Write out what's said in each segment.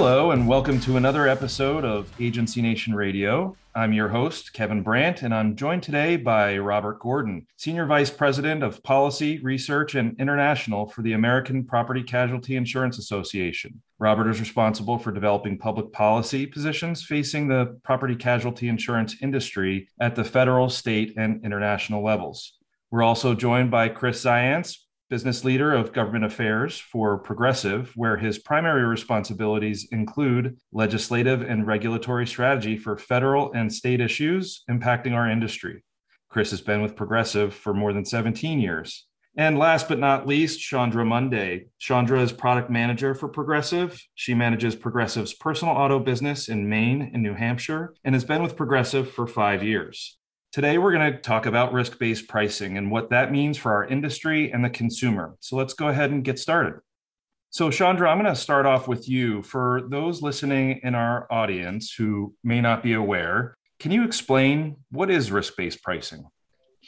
Hello, and welcome to another episode of Agency Nation Radio. I'm your host, Kevin Brandt, and I'm joined today by Robert Gordon, Senior Vice President of Policy, Research, and International for the American Property Casualty Insurance Association. Robert is responsible for developing public policy positions facing the property casualty insurance industry at the federal, state, and international levels. We're also joined by Chris Zients, business leader of government affairs for Progressive, where his primary responsibilities include legislative and regulatory strategy for federal and state issues impacting our industry. Chris has been with Progressive for more than 17 years. And last but not least, Chandra Monday. Chandra is product manager for Progressive. She manages Progressive's personal auto business in Maine and New Hampshire and has been with Progressive for five years. Today, we're going to talk about risk based pricing and what that means for our industry and the consumer. So let's go ahead and get started. So, Chandra, I'm going to start off with you. For those listening in our audience who may not be aware, can you explain what is risk based pricing?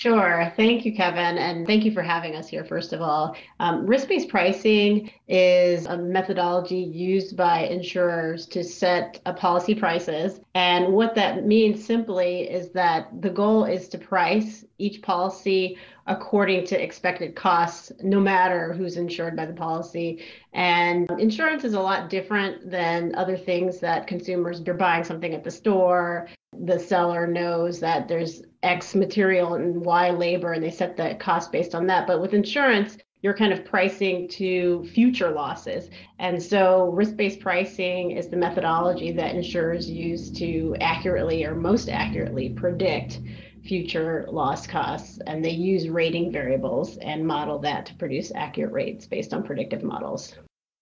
Sure. Thank you, Kevin. And thank you for having us here, first of all. Um, Risk based pricing is a methodology used by insurers to set a policy prices. And what that means simply is that the goal is to price each policy according to expected costs, no matter who's insured by the policy. And insurance is a lot different than other things that consumers, they're buying something at the store, the seller knows that there's X material and Y labor, and they set the cost based on that. But with insurance, you're kind of pricing to future losses. And so risk based pricing is the methodology that insurers use to accurately or most accurately predict future loss costs. And they use rating variables and model that to produce accurate rates based on predictive models.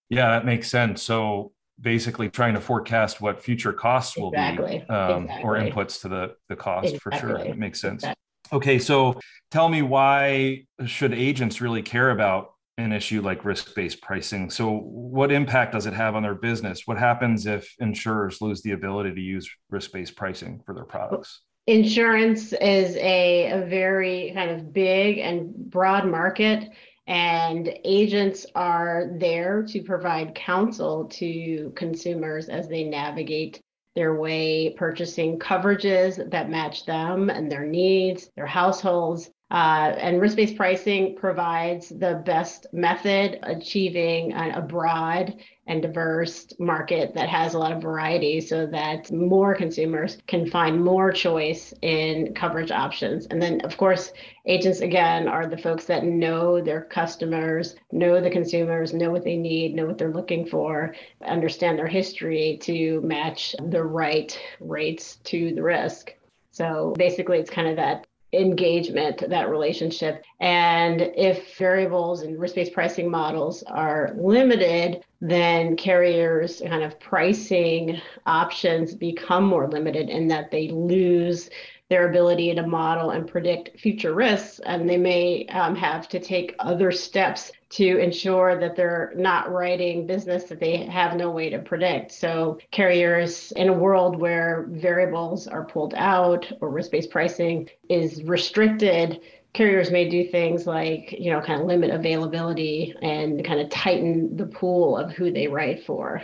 Yeah, that makes sense. So basically trying to forecast what future costs will exactly. be um, exactly. or inputs to the, the cost exactly. for sure. It makes sense. Okay, so tell me why should agents really care about an issue like risk-based pricing? So what impact does it have on their business? What happens if insurers lose the ability to use risk-based pricing for their products? Insurance is a, a very kind of big and broad market and agents are there to provide counsel to consumers as they navigate their way purchasing coverages that match them and their needs, their households. Uh, and risk based pricing provides the best method achieving a broad and diverse market that has a lot of variety so that more consumers can find more choice in coverage options. And then, of course, agents, again, are the folks that know their customers, know the consumers, know what they need, know what they're looking for, understand their history to match the right rates to the risk. So basically, it's kind of that engagement, that relationship. And if variables and risk based pricing models are limited, then carriers' kind of pricing options become more limited in that they lose their ability to model and predict future risks, and they may um, have to take other steps to ensure that they're not writing business that they have no way to predict. So, carriers in a world where variables are pulled out or risk based pricing is restricted, carriers may do things like, you know, kind of limit availability and kind of tighten the pool of who they write for.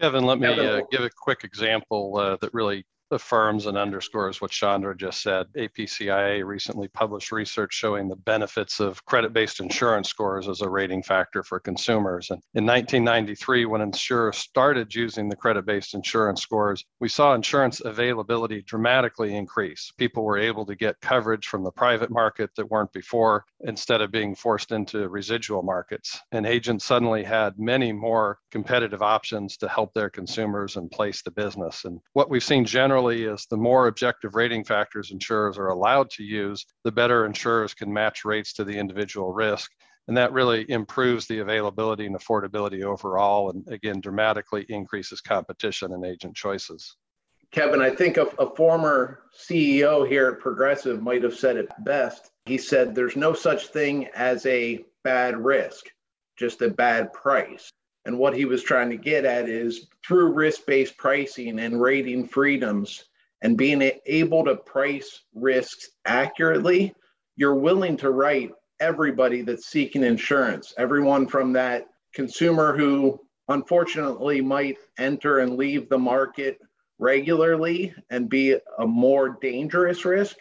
Kevin, let me uh, give a quick example uh, that really affirms and underscores what Chandra just said. APCIA recently published research showing the benefits of credit based insurance scores as a rating factor for consumers. And in 1993, when insurers started using the credit based insurance scores, we saw insurance availability dramatically increase. People were able to get coverage from the private market that weren't before instead of being forced into residual markets. And agents suddenly had many more competitive options to help their consumers and place the business. And what we've seen generally is the more objective rating factors insurers are allowed to use, the better insurers can match rates to the individual risk. And that really improves the availability and affordability overall, and again, dramatically increases competition and agent choices. Kevin, I think a, a former CEO here at Progressive might have said it best. He said, There's no such thing as a bad risk, just a bad price. And what he was trying to get at is through risk based pricing and rating freedoms and being able to price risks accurately, you're willing to write everybody that's seeking insurance, everyone from that consumer who unfortunately might enter and leave the market regularly and be a more dangerous risk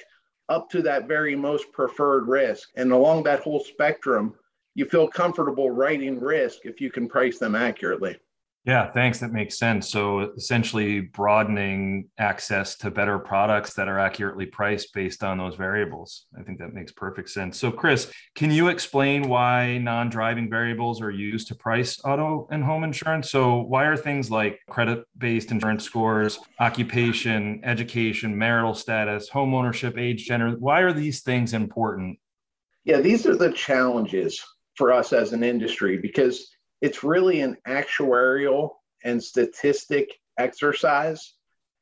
up to that very most preferred risk. And along that whole spectrum, you feel comfortable writing risk if you can price them accurately. Yeah, thanks. That makes sense. So essentially broadening access to better products that are accurately priced based on those variables. I think that makes perfect sense. So Chris, can you explain why non-driving variables are used to price auto and home insurance? So why are things like credit-based insurance scores, occupation, education, marital status, home ownership, age, gender, why are these things important? Yeah, these are the challenges for us as an industry because it's really an actuarial and statistic exercise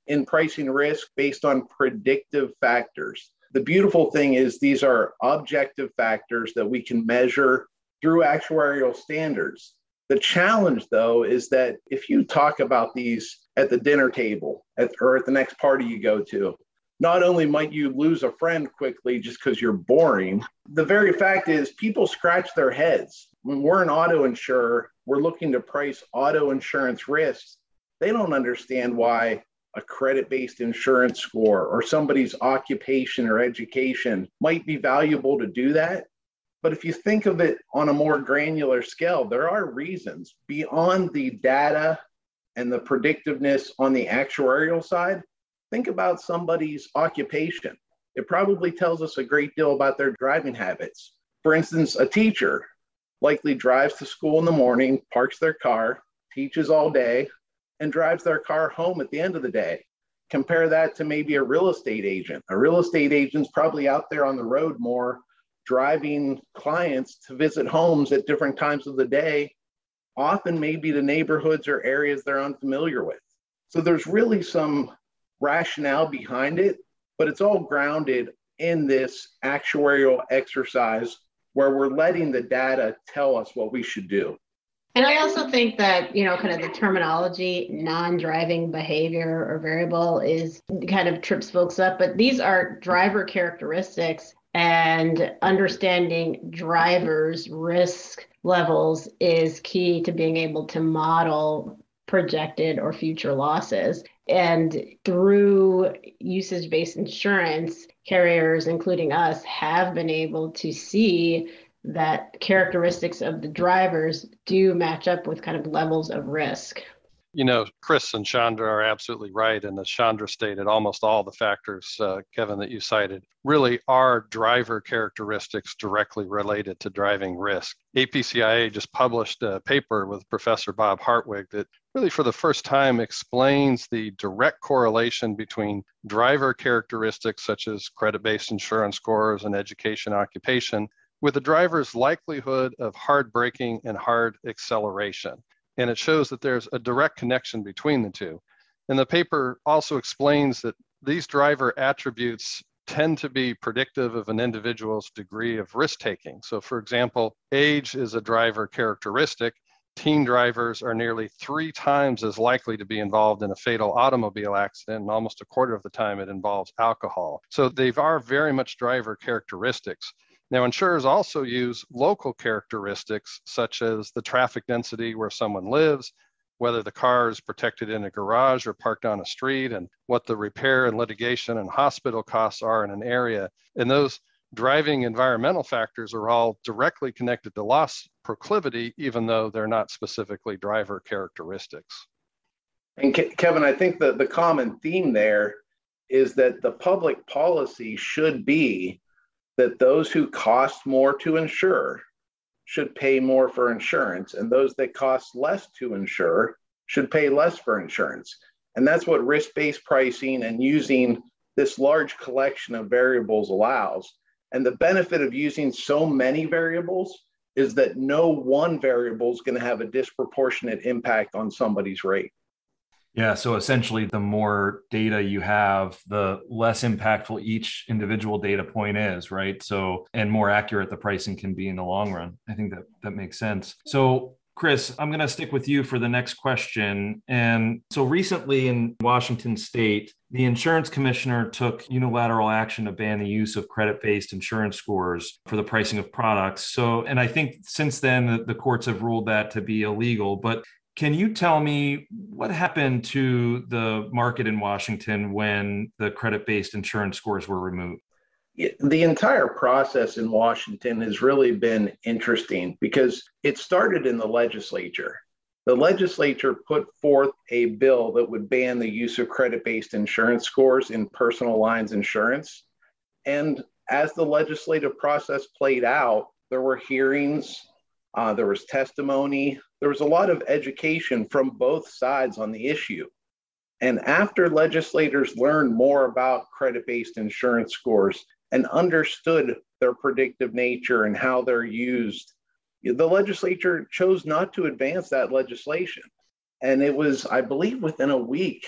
in pricing risk based on predictive factors. The beautiful thing is these are objective factors that we can measure through actuarial standards. The challenge, though, is that if you talk about these at the dinner table at, or at the next party you go to, not only might you lose a friend quickly just because you're boring, the very fact is people scratch their heads. When we're an auto insurer, we're looking to price auto insurance risks. They don't understand why a credit based insurance score or somebody's occupation or education might be valuable to do that. But if you think of it on a more granular scale, there are reasons beyond the data and the predictiveness on the actuarial side Think about somebody's occupation. It probably tells us a great deal about their driving habits. For instance, a teacher likely drives to school in the morning, parks their car, teaches all day, and drives their car home at the end of the day. Compare that to maybe a real estate agent. A real estate agent's probably out there on the road more, driving clients to visit homes at different times of the day, often maybe to neighborhoods or areas they're unfamiliar with. So there's really some rationale behind it, but it's all grounded in this actuarial exercise where we're letting the data tell us what we should do. And I also think that, you know, kind of the terminology non driving behavior or variable is kind of trips folks up, but these are driver characteristics and understanding drivers' risk levels is key to being able to model projected or future losses. And through usage based insurance, carriers, including us, have been able to see that characteristics of the drivers do match up with kind of levels of risk. You know, Chris and Chandra are absolutely right. And as Chandra stated, almost all the factors, uh, Kevin, that you cited really are driver characteristics directly related to driving risk. APCIA just published a paper with Professor Bob Hartwig that really, for the first time, explains the direct correlation between driver characteristics such as credit based insurance scores and education occupation with the driver's likelihood of hard braking and hard acceleration and it shows that there's a direct connection between the two. And the paper also explains that these driver attributes tend to be predictive of an individual's degree of risk taking. So, for example, age is a driver characteristic. Teen drivers are nearly three times as likely to be involved in a fatal automobile accident, and almost a quarter of the time it involves alcohol. So, they are very much driver characteristics. Now, insurers also use local characteristics such as the traffic density where someone lives, whether the car is protected in a garage or parked on a street, and what the repair and litigation and hospital costs are in an area. And those driving environmental factors are all directly connected to loss proclivity, even though they're not specifically driver characteristics. And Ke- Kevin, I think that the common theme there is that the public policy should be that those who cost more to insure should pay more for insurance, and those that cost less to insure should pay less for insurance. And that's what risk based pricing and using this large collection of variables allows. And the benefit of using so many variables is that no one variable is going to have a disproportionate impact on somebody's rate. Yeah. So essentially, the more data you have, the less impactful each individual data point is, right? So, and more accurate the pricing can be in the long run. I think that that makes sense. So, Chris, I'm going to stick with you for the next question. And so recently in Washington state, the insurance commissioner took unilateral action to ban the use of credit based insurance scores for the pricing of products. So, and I think since then the, courts have ruled that to be illegal. But Can you tell me what happened to the market in Washington when the credit based insurance scores were removed? The entire process in Washington has really been interesting because it started in the legislature. The legislature put forth a bill that would ban the use of credit based insurance scores in personal lines insurance. And as the legislative process played out, there were hearings, uh, there was testimony, there was a lot of education from both sides on the issue. And after legislators learned more about credit based insurance scores and understood their predictive nature and how they're used, the legislature chose not to advance that legislation. And it was, I believe, within a week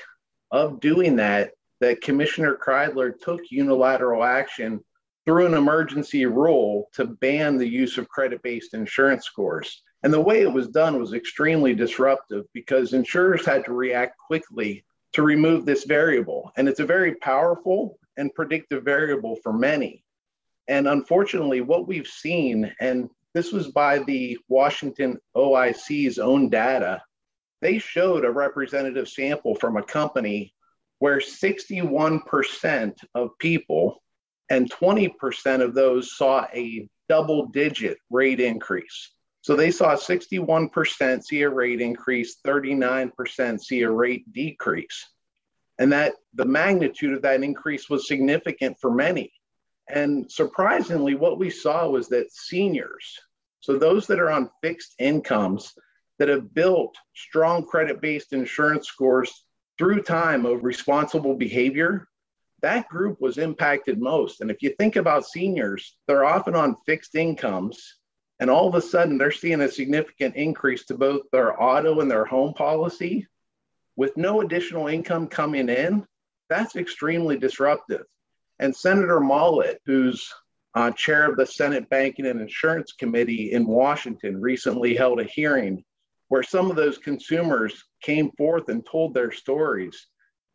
of doing that, that Commissioner Kreidler took unilateral action through an emergency rule to ban the use of credit based insurance scores. And the way it was done was extremely disruptive because insurers had to react quickly to remove this variable. And it's a very powerful and predictive variable for many. And unfortunately, what we've seen, and this was by the Washington OIC's own data, they showed a representative sample from a company where 61% of people and 20% of those saw a double digit rate increase. So they saw 61% see a rate increase, 39% see a rate decrease. And that the magnitude of that increase was significant for many. And surprisingly, what we saw was that seniors, so those that are on fixed incomes that have built strong credit based insurance scores through time of responsible behavior, that group was impacted most. And if you think about seniors, they're often on fixed incomes, and all of a sudden they're seeing a significant increase to both their auto and their home policy with no additional income coming in. That's extremely disruptive. And Senator Mullet, who's uh, chair of the Senate Banking and Insurance Committee in Washington, recently held a hearing where some of those consumers came forth and told their stories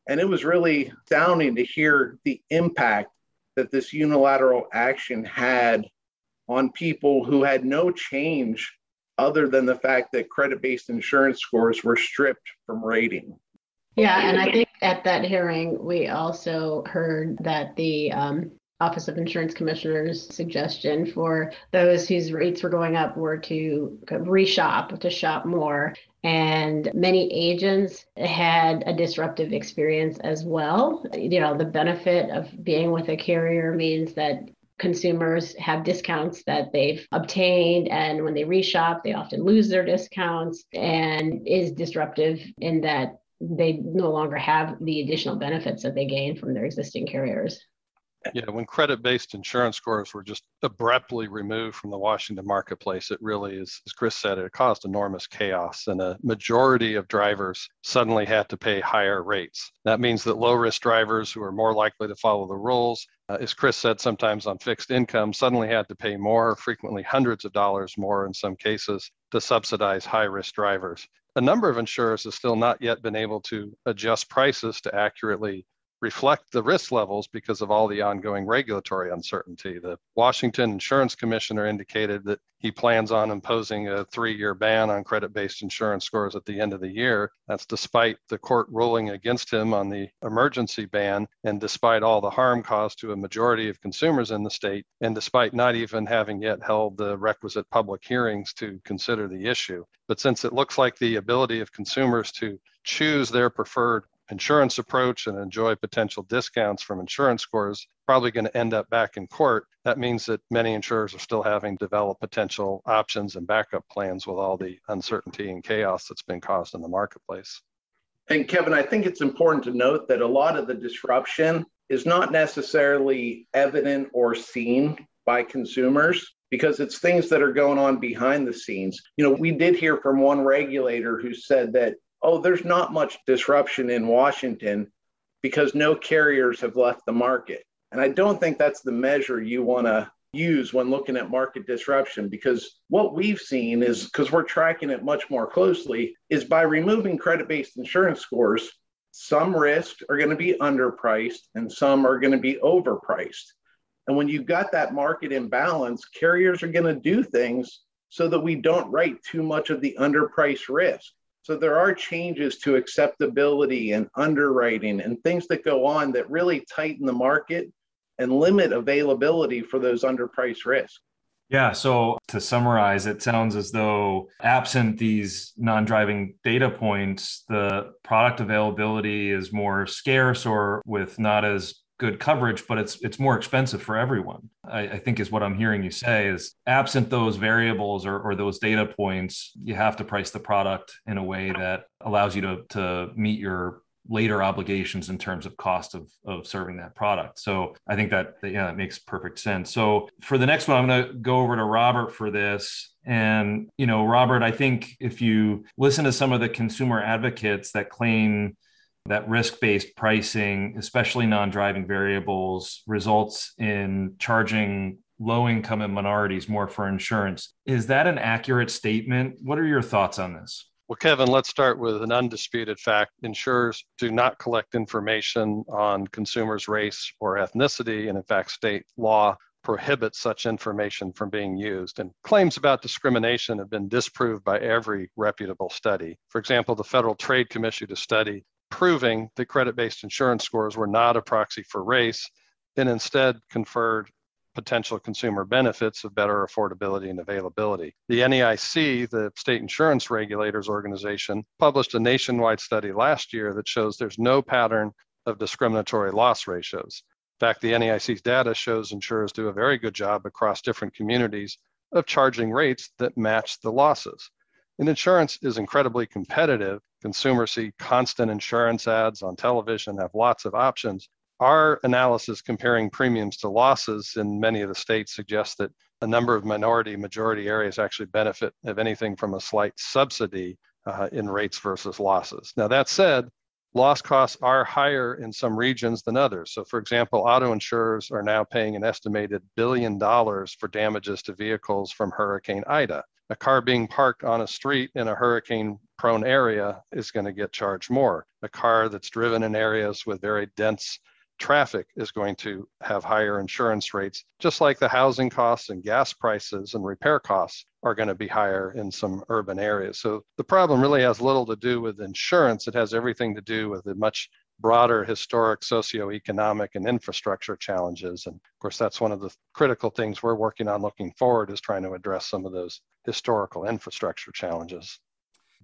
and it was really astounding to hear the impact that this unilateral action had on people who had no change other than the fact that credit based insurance scores were stripped from rating. Yeah, and I think at that hearing, we also heard that the um, Office of Insurance Commissioner's suggestion for those whose rates were going up were to reshop, to shop more. And many agents had a disruptive experience as well. You know, the benefit of being with a carrier means that consumers have discounts that they've obtained and when they reshop they often lose their discounts and is disruptive in that they no longer have the additional benefits that they gain from their existing carriers yeah, when credit-based insurance scores were just abruptly removed from the Washington marketplace, it really is, as Chris said, it caused enormous chaos, and a majority of drivers suddenly had to pay higher rates. That means that low-risk drivers who are more likely to follow the rules, uh, as Chris said, sometimes on fixed income, suddenly had to pay more, frequently hundreds of dollars more in some cases, to subsidize high-risk drivers. A number of insurers have still not yet been able to adjust prices to accurately reflect the risk levels because of all the ongoing regulatory uncertainty. The Washington Insurance Commissioner indicated that he plans on imposing a three year ban on credit based insurance scores at the end of the year. That's despite the court ruling against him on the emergency ban and despite all the harm caused to a majority of consumers in the state, and despite not even having yet held the requisite public hearings to consider the issue. But since it looks like the ability of consumers to choose their preferred insurance approach and enjoy potential discounts from insurance scores probably going to end up back in court that means that many insurers are still having to develop potential options and backup plans with all the uncertainty and chaos that's been caused in the marketplace and kevin i think it's important to note that a lot of the disruption is not necessarily evident or seen by consumers because it's things that are going on behind the scenes. You know, we did hear from one regulator who said that oh, there's not much disruption in Washington because no carriers have left the market. And I don't think that's the measure you want to use when looking at market disruption because what we've seen is because we're tracking it much more closely is by removing credit based insurance scores some risks are going to be underpriced and some are going to be overpriced and when you've got that market imbalance carriers are going to do things so that we don't write too much of the underpriced risk So there are changes to acceptability and underwriting and things that go on that really tighten the market and limit availability for those underpriced risks. Yeah. So to summarize, it sounds as though absent these non driving data points, the product availability is more scarce or with not as good coverage, but it's it's more expensive for everyone. I, I, think is what I'm hearing you say is absent those variables or, or those data points, you have to price the product in a way that allows you to to meet your later obligations in terms of cost of, of serving that product. So I think that, yeah, that makes perfect sense. So for the next one, I'm going to go over to Robert for this. And, you know, Robert, I think if you listen to some of the consumer advocates that claim that risk based pricing, especially non driving variables, results in charging low income and minorities more for insurance. Is that an accurate statement? What are your thoughts on this? Well, Kevin, let's start with an undisputed fact. Insurers do not collect information on consumers' race or ethnicity. And in fact, state law prohibits such information from being used. And claims about discrimination have been disproved by every reputable study. For example, the Federal Trade Commission issued a study proving that credit based insurance scores were not a proxy for race and instead conferred potential consumer benefits of better affordability and availability. The NAIC, the state insurance regulators organization, published a nationwide study last year that shows there's no pattern of discriminatory loss ratios. In fact, the NAIC's data shows insurers do a very good job across different communities of charging rates that match the losses. And insurance is incredibly competitive. Consumers see constant insurance ads on television, have lots of options, our analysis comparing premiums to losses in many of the states suggests that a number of minority majority areas actually benefit if anything from a slight subsidy uh, in rates versus losses. Now, that said, loss costs are higher in some regions than others. So, for example, auto insurers are now paying an estimated billion dollars for damages to vehicles from Hurricane Ida. A car being parked on a street in a hurricane prone area is going to get charged more. A car that's driven in areas with very dense traffic is going to have higher insurance rates, just like the housing costs and gas prices and repair costs are going to be higher in some urban areas. So the problem really has little to do with insurance. It has everything to do with the much broader historic socioeconomic and infrastructure challenges. And of course, that's one of the critical things we're working on looking forward is trying to address some of those historical infrastructure challenges.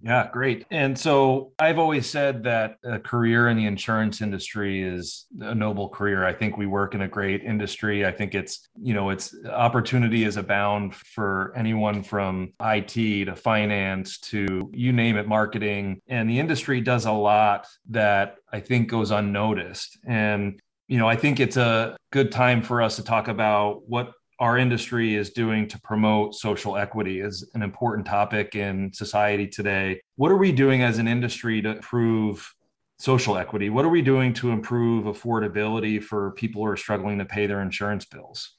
Yeah, great. And so I've always said that a career in the insurance industry is a noble career. I think we work in a great industry. I think it's, you know, it's opportunity is abound for anyone from IT to finance to you name it, marketing. And the industry does a lot that I think goes unnoticed. And you know, I think it's a good time for us to talk about what our industry is doing to promote social equity is an important topic in society today. What are we doing as an industry to improve social equity? What are we doing to improve affordability for people who are struggling to pay their insurance bills?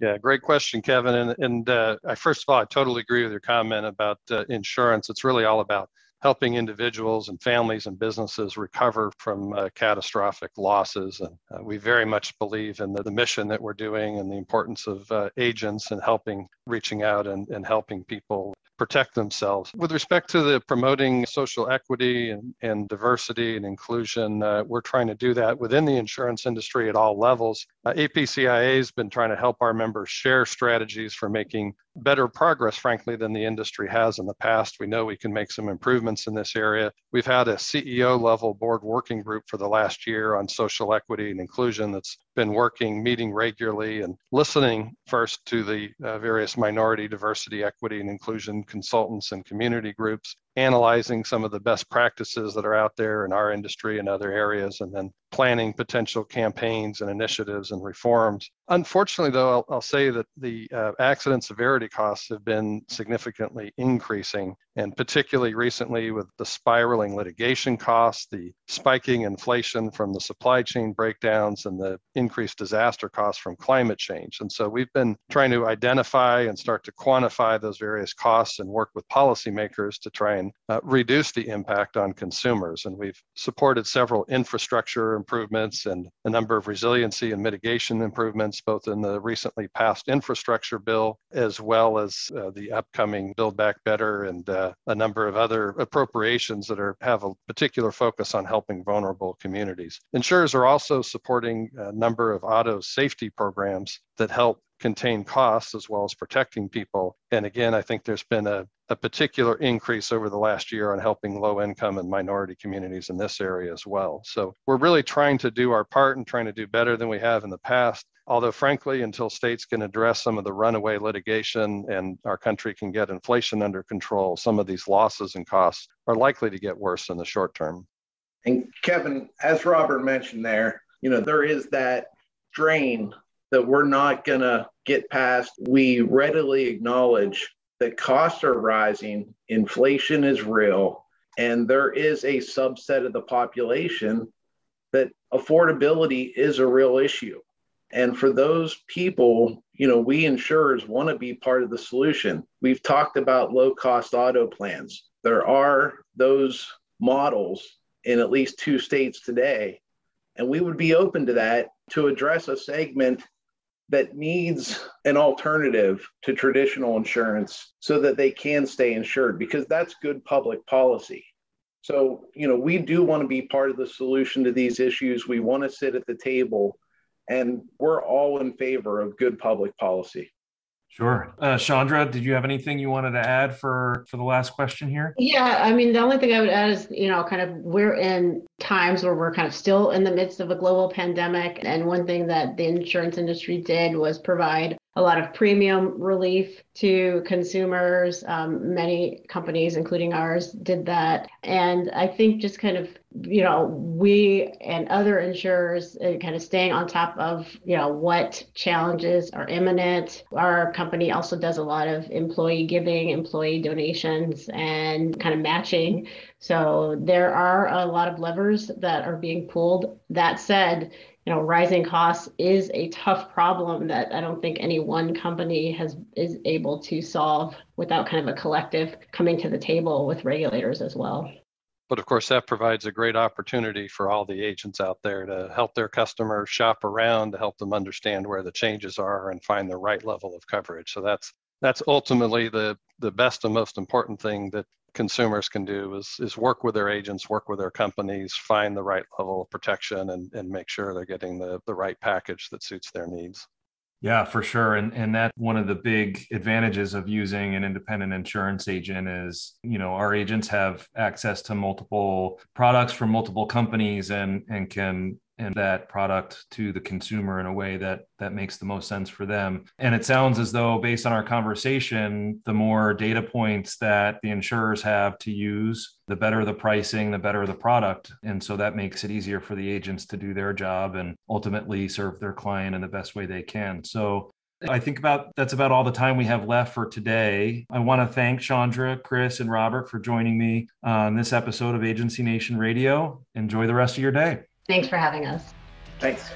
Yeah, great question, Kevin. And, and uh, I first of all, I totally agree with your comment about uh, insurance. It's really all about helping individuals and families and businesses recover from uh, catastrophic losses. And uh, we very much believe in the, the, mission that we're doing and the importance of uh, agents and helping, reaching out and, and helping people protect themselves. With respect to the promoting social equity and, and diversity and inclusion, uh, we're trying to do that within the insurance industry at all levels. Uh, APCIA has been trying to help our members share strategies for making better progress, frankly, than the industry has in the past. We know we can make some improvements in this area. We've had a CEO level board working group for the last year on social equity and inclusion that's been working, meeting regularly, and listening first to the uh, various minority, diversity, equity, and inclusion consultants and community groups, analyzing some of the best practices that are out there in our industry and other areas, and then planning potential campaigns and initiatives and reforms. Unfortunately, though, I'll, I'll say that the uh, accident severity costs have been significantly increasing, and particularly recently with the spiraling litigation costs, the spiking inflation from the supply chain breakdowns, and the increased disaster costs from climate change. And so we've been trying to identify and start to quantify those various costs and work with policymakers to try and uh, reduce the impact on consumers. And we've supported several infrastructure improvements and a number of resiliency and mitigation improvements, both in the recently passed infrastructure bill as well as uh, the upcoming Build Back Better and uh, Uh, a number of other appropriations that are have a particular focus on helping vulnerable communities. Insurers are also supporting a number of auto safety programs that help contain costs as well as protecting people. And again, I think there's been a, a particular increase over the last year on helping low income and minority communities in this area as well. So we're really trying to do our part and trying to do better than we have in the past. Although, frankly, until states can address some of the runaway litigation and our country can get inflation under control, some of these losses and costs are likely to get worse in the short term. And Kevin, as Robert mentioned there, you know, there is that drain that we're not going to get past. We readily acknowledge that costs are rising, inflation is real, and there is a subset of the population that affordability is a real issue. And for those people, you know, we insurers want to be part of the solution. We've talked about low cost auto plans. There are those models in at least two states today. And we would be open to that to address a segment that needs an alternative to traditional insurance so that they can stay insured because that's good public policy. So, you know, we do want to be part of the solution to these issues. We want to sit at the table, and we're all in favor of good public policy. Sure. Uh, Chandra, did you have anything you wanted to add for for the last question here? Yeah, I mean, the only thing I would add is, you know, kind of we're in times where we're kind of still in the midst of a global pandemic. And one thing that the insurance industry did was provide a lot of premium relief to consumers. Um, many companies, including ours, did that. And I think just kind of, you know, we and other insurers uh, kind of staying on top of, you know, what challenges are imminent. Our company also does a lot of employee giving, employee donations, and kind of matching. So there are a lot of levers that are being pulled. That said, you know, rising costs is a tough problem that I don't think any one company has is able to solve without kind of a collective coming to the table with regulators as well. But of course, that provides a great opportunity for all the agents out there to help their customers shop around, to help them understand where the changes are and find the right level of coverage. So that's that's ultimately the the best and most important thing that consumers can do is, is work with their agents, work with their companies, find the right level of protection and, and make sure they're getting the, the right package that suits their needs. Yeah, for sure. And and that's one of the big advantages of using an independent insurance agent is, you know, our agents have access to multiple products from multiple companies and and can and that product to the consumer in a way that that makes the most sense for them and it sounds as though based on our conversation the more data points that the insurers have to use the better the pricing the better the product and so that makes it easier for the agents to do their job and ultimately serve their client in the best way they can so I think about that's about all the time we have left for today. I want to thank Chandra, Chris, and Robert for joining me on this episode of Agency Nation Radio. Enjoy the rest of your day. Thanks for having us. Thanks.